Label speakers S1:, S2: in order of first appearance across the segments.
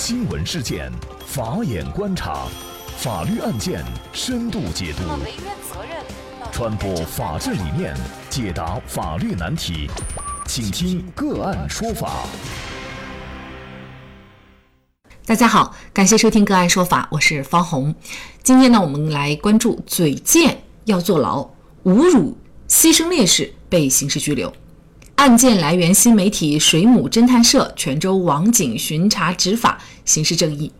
S1: 新闻事件，法眼观察，法律案件深度解读，传播法治理念，解答法律难题，请听个案说法。
S2: 大家好，感谢收听个案说法，我是方红。今天呢，我们来关注嘴贱要坐牢，侮辱牺牲烈士被刑事拘留。案件来源新媒体水母侦探社、泉州网警巡查执法，刑事正义。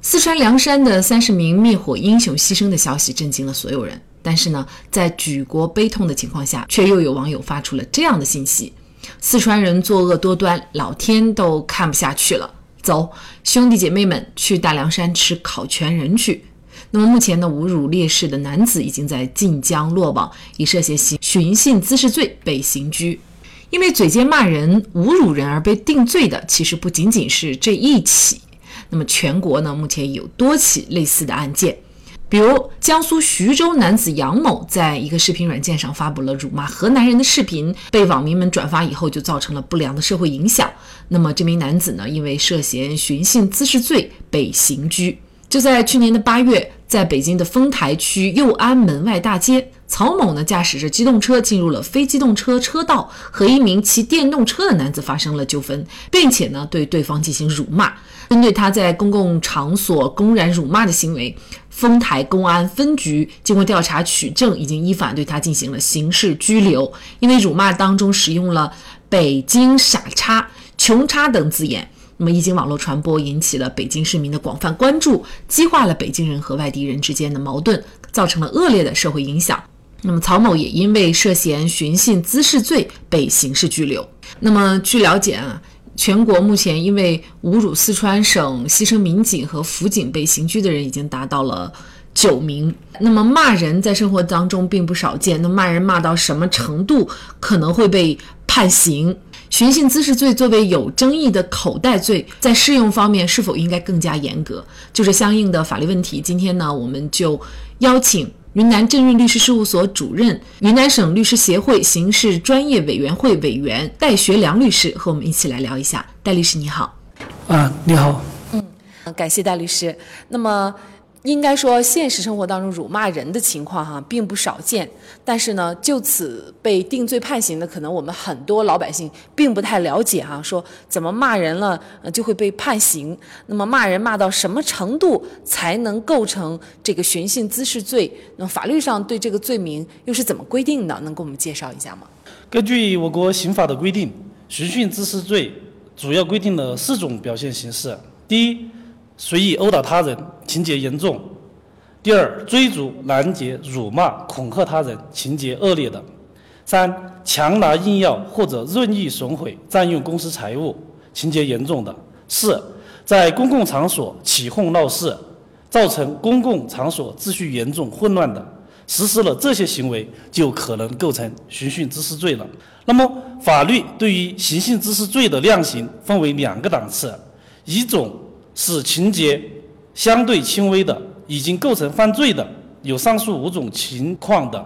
S2: 四川凉山的三十名灭火英雄牺牲的消息震惊了所有人。但是呢，在举国悲痛的情况下，却又有网友发出了这样的信息：四川人作恶多端，老天都看不下去了。走，兄弟姐妹们，去大凉山吃烤全人去。那么目前呢，侮辱烈士的男子已经在晋江落网，以涉嫌寻寻衅滋事罪被刑拘。因为嘴贱骂人、侮辱人而被定罪的，其实不仅仅是这一起。那么全国呢，目前有多起类似的案件，比如江苏徐州男子杨某，在一个视频软件上发布了辱骂河南人的视频，被网民们转发以后，就造成了不良的社会影响。那么这名男子呢，因为涉嫌寻衅滋事罪被刑拘。就在去年的八月，在北京的丰台区右安门外大街，曹某呢驾驶着机动车进入了非机动车车道，和一名骑电动车的男子发生了纠纷，并且呢对对方进行辱骂。针对他在公共场所公然辱骂的行为，丰台公安分局经过调查取证，已经依法对他进行了刑事拘留。因为辱骂当中使用了“北京傻叉”“穷叉”等字眼。那么一经网络传播，引起了北京市民的广泛关注，激化了北京人和外地人之间的矛盾，造成了恶劣的社会影响。那么曹某也因为涉嫌寻衅滋事罪被刑事拘留。那么据了解啊，全国目前因为侮辱四川省牺牲民警和辅警被刑拘的人已经达到了九名。那么骂人在生活当中并不少见，那骂人骂到什么程度可能会被判刑？寻衅滋事罪作为有争议的口袋罪，在适用方面是否应该更加严格？就是相应的法律问题。今天呢，我们就邀请云南正韵律师事务所主任、云南省律师协会刑事专业委员会委员戴学良律师和我们一起来聊一下。戴律师你好。
S3: 啊，你好。
S2: 嗯，感谢戴律师。那么。应该说，现实生活当中辱骂人的情况哈并不少见，但是呢，就此被定罪判刑的，可能我们很多老百姓并不太了解哈。说怎么骂人了就会被判刑？那么骂人骂到什么程度才能构成这个寻衅滋事罪？那法律上对这个罪名又是怎么规定的？能给我们介绍一下吗？
S3: 根据我国刑法的规定，寻衅滋事罪主要规定了四种表现形式。第一。随意殴打他人，情节严重；第二，追逐、拦截、辱骂、恐吓他人，情节恶劣的；三，强拿硬要或者任意损毁、占用公私财物，情节严重的；四，在公共场所起哄闹事，造成公共场所秩序严重混乱的，实施了这些行为，就可能构成寻衅滋事罪了。那么，法律对于寻衅滋事罪的量刑分为两个档次，一种。是情节相对轻微的，已经构成犯罪的，有上述五种情况的，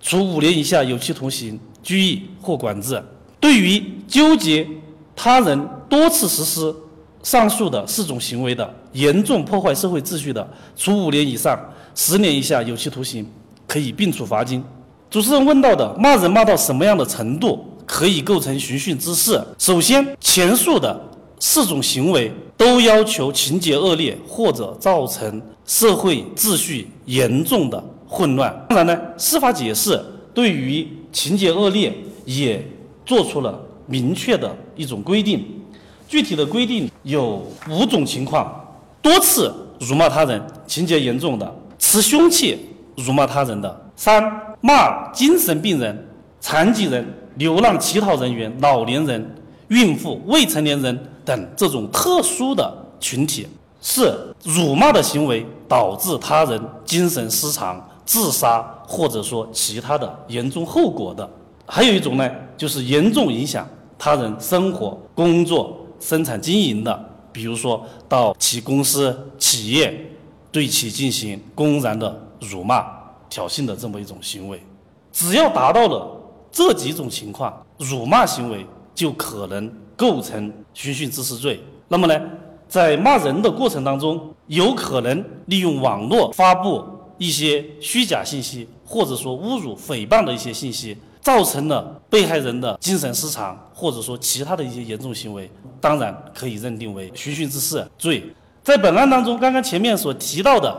S3: 处五年以下有期徒刑、拘役或管制。对于纠结他人多次实施上述的四种行为的，严重破坏社会秩序的，处五年以上十年以下有期徒刑，可以并处罚金。主持人问到的骂人骂到什么样的程度可以构成寻衅滋事？首先，前述的四种行为。都要求情节恶劣或者造成社会秩序严重的混乱。当然呢，司法解释对于情节恶劣也做出了明确的一种规定。具体的规定有五种情况：多次辱骂他人，情节严重的；持凶器辱骂他人的；三、骂精神病人、残疾人、流浪乞讨人员、老年人、孕妇、未成年人。等这种特殊的群体，是辱骂的行为导致他人精神失常、自杀，或者说其他的严重后果的。还有一种呢，就是严重影响他人生活、工作、生产经营的，比如说到其公司、企业对其进行公然的辱骂、挑衅的这么一种行为。只要达到了这几种情况，辱骂行为就可能。构成寻衅滋事罪，那么呢，在骂人的过程当中，有可能利用网络发布一些虚假信息，或者说侮辱、诽谤的一些信息，造成了被害人的精神失常，或者说其他的一些严重行为，当然可以认定为寻衅滋事罪。在本案当中，刚刚前面所提到的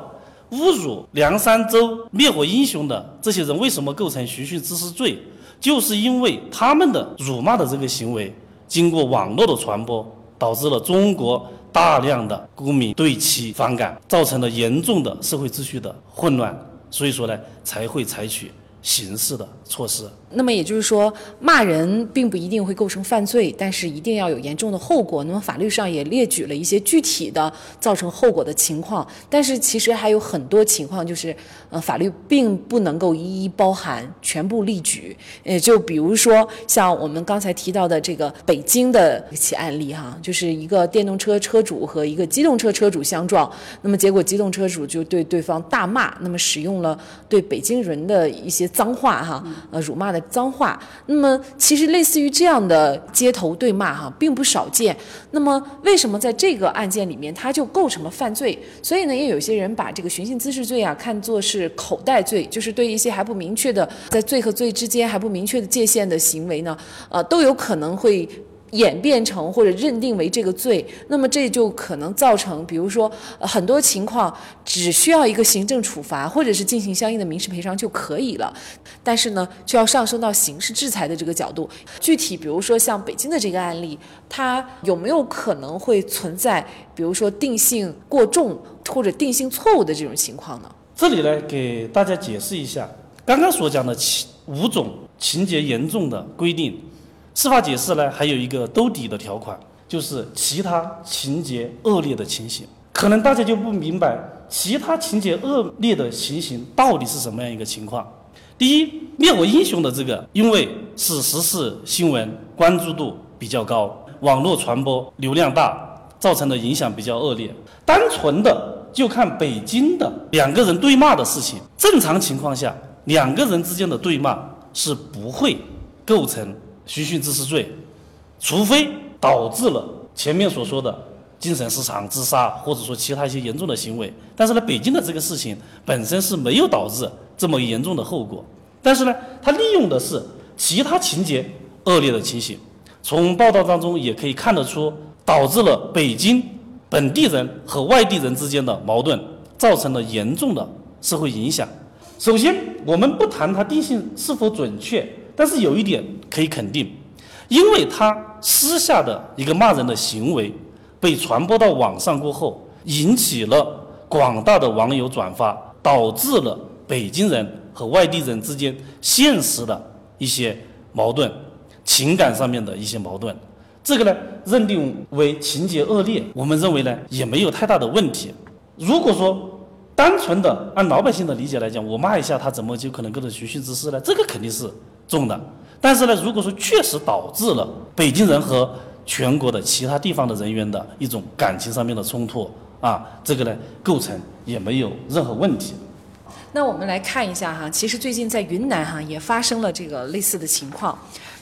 S3: 侮辱凉山州灭火英雄的这些人，为什么构成寻衅滋事罪？就是因为他们的辱骂的这个行为，经过网络的传播，导致了中国大量的公民对其反感，造成了严重的社会秩序的混乱，所以说呢，才会采取刑事的措施。
S2: 那么也就是说，骂人并不一定会构成犯罪，但是一定要有严重的后果。那么法律上也列举了一些具体的造成后果的情况，但是其实还有很多情况，就是呃，法律并不能够一一包含，全部例举。呃，就比如说像我们刚才提到的这个北京的一起案例哈，就是一个电动车车主和一个机动车车主相撞，那么结果机动车主就对对方大骂，那么使用了对北京人的一些脏话哈，呃，辱骂的。脏话，那么其实类似于这样的街头对骂哈，并不少见。那么为什么在这个案件里面，它就构成了犯罪？所以呢，也有些人把这个寻衅滋事罪啊，看作是口袋罪，就是对一些还不明确的在罪和罪之间还不明确的界限的行为呢，呃，都有可能会。演变成或者认定为这个罪，那么这就可能造成，比如说很多情况只需要一个行政处罚，或者是进行相应的民事赔偿就可以了，但是呢，就要上升到刑事制裁的这个角度。具体比如说像北京的这个案例，它有没有可能会存在，比如说定性过重或者定性错误的这种情况呢？
S3: 这里呢，给大家解释一下刚刚所讲的七五种情节严重的规定。司法解释呢，还有一个兜底的条款，就是其他情节恶劣的情形。可能大家就不明白，其他情节恶劣的情形到底是什么样一个情况。第一，灭火英雄的这个，因为是时事新闻，关注度比较高，网络传播流量大，造成的影响比较恶劣。单纯的就看北京的两个人对骂的事情，正常情况下，两个人之间的对骂是不会构成。寻衅滋事罪，除非导致了前面所说的精神失常、自杀，或者说其他一些严重的行为。但是呢，北京的这个事情本身是没有导致这么严重的后果。但是呢，他利用的是其他情节恶劣的情形。从报道当中也可以看得出，导致了北京本地人和外地人之间的矛盾，造成了严重的社会影响。首先，我们不谈它定性是否准确。但是有一点可以肯定，因为他私下的一个骂人的行为被传播到网上过后，引起了广大的网友转发，导致了北京人和外地人之间现实的一些矛盾，情感上面的一些矛盾，这个呢认定为情节恶劣，我们认为呢也没有太大的问题。如果说单纯的按老百姓的理解来讲，我骂一下他，怎么就可能构成寻衅滋事呢？这个肯定是。重的，但是呢，如果说确实导致了北京人和全国的其他地方的人员的一种感情上面的冲突啊，这个呢构成也没有任何问题。
S2: 那我们来看一下哈，其实最近在云南哈也发生了这个类似的情况，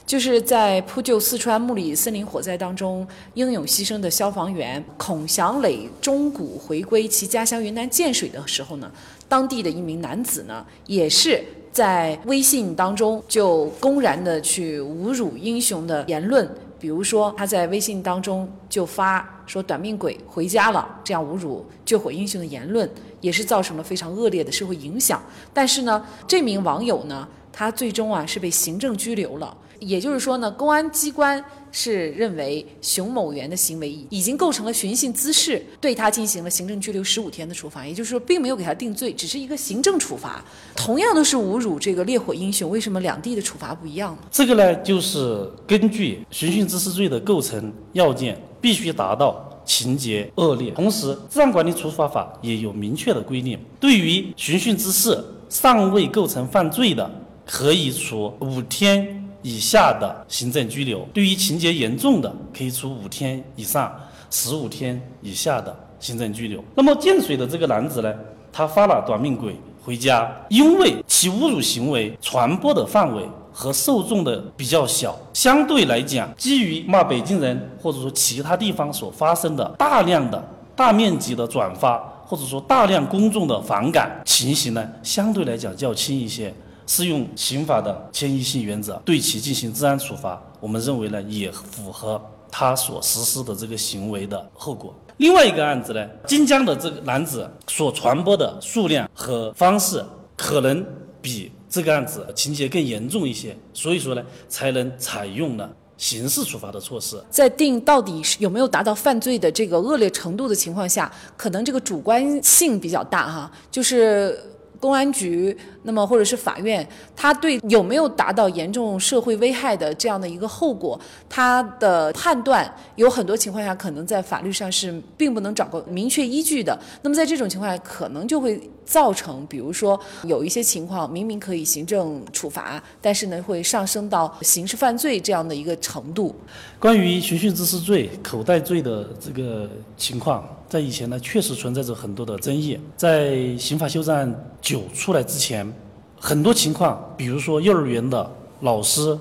S2: 就是在扑救四川木里森林火灾当中英勇牺牲的消防员孔祥磊中谷回归其家乡云南建水的时候呢，当地的一名男子呢也是。在微信当中就公然的去侮辱英雄的言论，比如说他在微信当中就发说“短命鬼回家了”这样侮辱救火英雄的言论，也是造成了非常恶劣的社会影响。但是呢，这名网友呢，他最终啊是被行政拘留了。也就是说呢，公安机关是认为熊某元的行为已经构成了寻衅滋事，对他进行了行政拘留十五天的处罚。也就是说，并没有给他定罪，只是一个行政处罚。同样都是侮辱这个烈火英雄，为什么两地的处罚不一样呢？
S3: 这个呢，就是根据寻衅滋事罪的构成要件，必须达到情节恶劣。同时，治安管理处罚法也有明确的规定，对于寻衅滋事尚未构成犯罪的，可以处五天。以下的行政拘留，对于情节严重的，可以处五天以上十五天以下的行政拘留。那么建水的这个男子呢，他发了短命鬼回家，因为其侮辱行为传播的范围和受众的比较小，相对来讲，基于骂北京人或者说其他地方所发生的大量的大面积的转发，或者说大量公众的反感情形呢，相对来讲较轻一些，适用刑法的迁移性原则，对其进行治安处罚。我们认为呢，也符合他所实施的这个行为的后果。另外一个案子呢，晋江的这个男子所传播的数量和方式，可能比。这个案子情节更严重一些，所以说呢，才能采用了刑事处罚的措施。
S2: 在定到底是有没有达到犯罪的这个恶劣程度的情况下，可能这个主观性比较大哈，就是公安局。那么，或者是法院，他对有没有达到严重社会危害的这样的一个后果，他的判断有很多情况下可能在法律上是并不能找个明确依据的。那么在这种情况下，可能就会造成，比如说有一些情况明明可以行政处罚，但是呢会上升到刑事犯罪这样的一个程度。
S3: 关于寻衅滋事罪、口袋罪的这个情况，在以前呢确实存在着很多的争议。在刑法修正案九出来之前。很多情况，比如说幼儿园的老师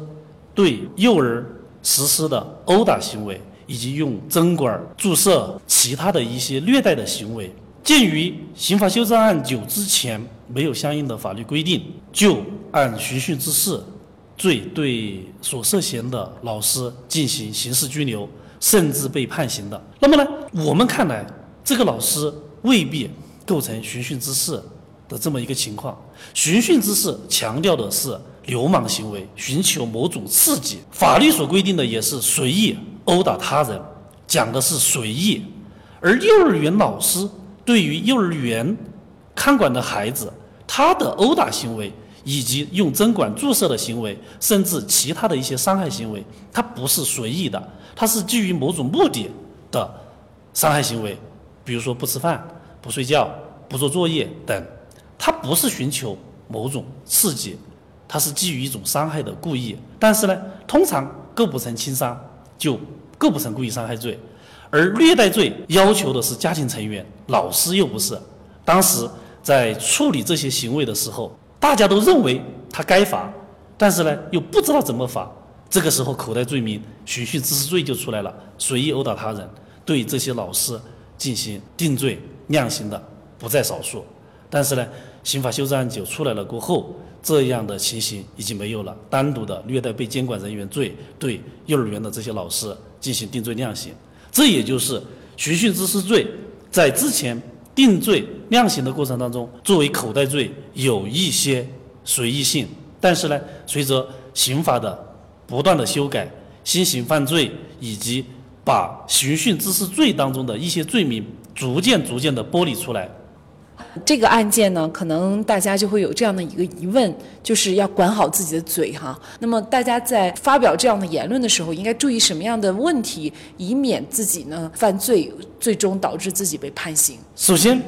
S3: 对幼儿实施的殴打行为，以及用针管注射其他的一些虐待的行为，鉴于刑法修正案九之前没有相应的法律规定，就按寻衅滋事罪对所涉嫌的老师进行刑事拘留，甚至被判刑的。那么呢，我们看来这个老师未必构成寻衅滋事。的这么一个情况，寻衅滋事强调的是流氓行为，寻求某种刺激。法律所规定的也是随意殴打他人，讲的是随意。而幼儿园老师对于幼儿园看管的孩子，他的殴打行为以及用针管注射的行为，甚至其他的一些伤害行为，他不是随意的，他是基于某种目的的伤害行为，比如说不吃饭、不睡觉、不做作业等。他不是寻求某种刺激，他是基于一种伤害的故意，但是呢，通常构不成轻伤，就构不成故意伤害罪，而虐待罪要求的是家庭成员，老师又不是。当时在处理这些行为的时候，大家都认为他该罚，但是呢，又不知道怎么罚。这个时候，口袋罪名寻衅滋事罪就出来了，随意殴打他人，对这些老师进行定罪量刑的不在少数。但是呢，刑法修正案九出来了过后，这样的情形已经没有了。单独的虐待被监管人员罪，对幼儿园的这些老师进行定罪量刑，这也就是寻衅滋事罪在之前定罪量刑的过程当中，作为口袋罪有一些随意性。但是呢，随着刑法的不断的修改，新型犯罪以及把寻衅滋事罪当中的一些罪名逐渐逐渐的剥离出来。
S2: 这个案件呢，可能大家就会有这样的一个疑问，就是要管好自己的嘴哈。那么大家在发表这样的言论的时候，应该注意什么样的问题，以免自己呢犯罪，最终导致自己被判刑？
S3: 首先，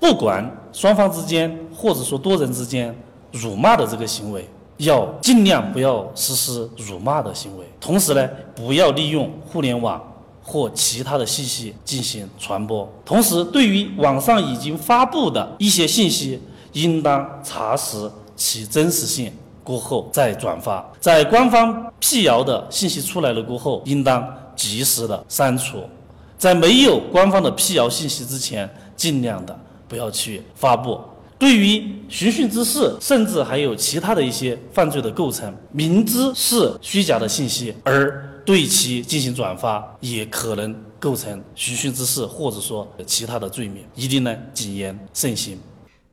S3: 不管双方之间或者说多人之间辱骂的这个行为，要尽量不要实施辱骂的行为。同时呢，不要利用互联网。或其他的信息进行传播，同时对于网上已经发布的一些信息，应当查实其真实性过后再转发。在官方辟谣的信息出来了过后，应当及时的删除。在没有官方的辟谣信息之前，尽量的不要去发布。对于寻衅滋事，甚至还有其他的一些犯罪的构成，明知是虚假的信息而。对其进行转发，也可能构成寻衅滋事，或者说其他的罪名，一定呢谨言慎行。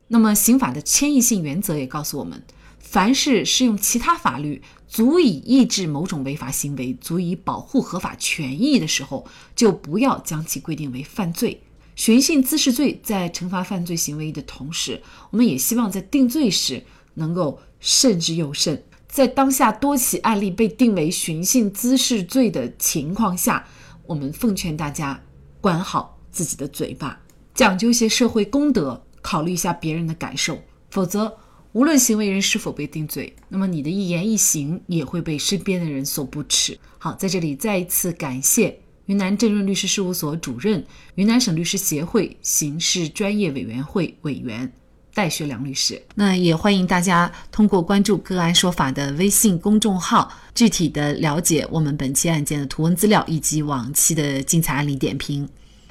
S2: 那么，刑法的迁移性原则也告诉我们，凡是适用其他法律足以抑制某种违法行为、足以保护合法权益的时候，就不要将其规定为犯罪。寻衅滋事罪在惩罚犯罪行为的同时，我们也希望在定罪时能够慎之又慎。在当下多起案例被定为寻衅滋事罪的情况下，我们奉劝大家管好自己的嘴巴，讲究一些社会公德，考虑一下别人的感受。否则，无论行为人是否被定罪，那么你的一言一行也会被身边的人所不齿。好，在这里再一次感谢云南正润律师事务所主任、云南省律师协会刑事专业委员会委员戴学良律师。那也欢迎大家通过关注“个案说法”的微信公众号，具体的了解我们本期案件的图文资料以及往期的精彩案例点评。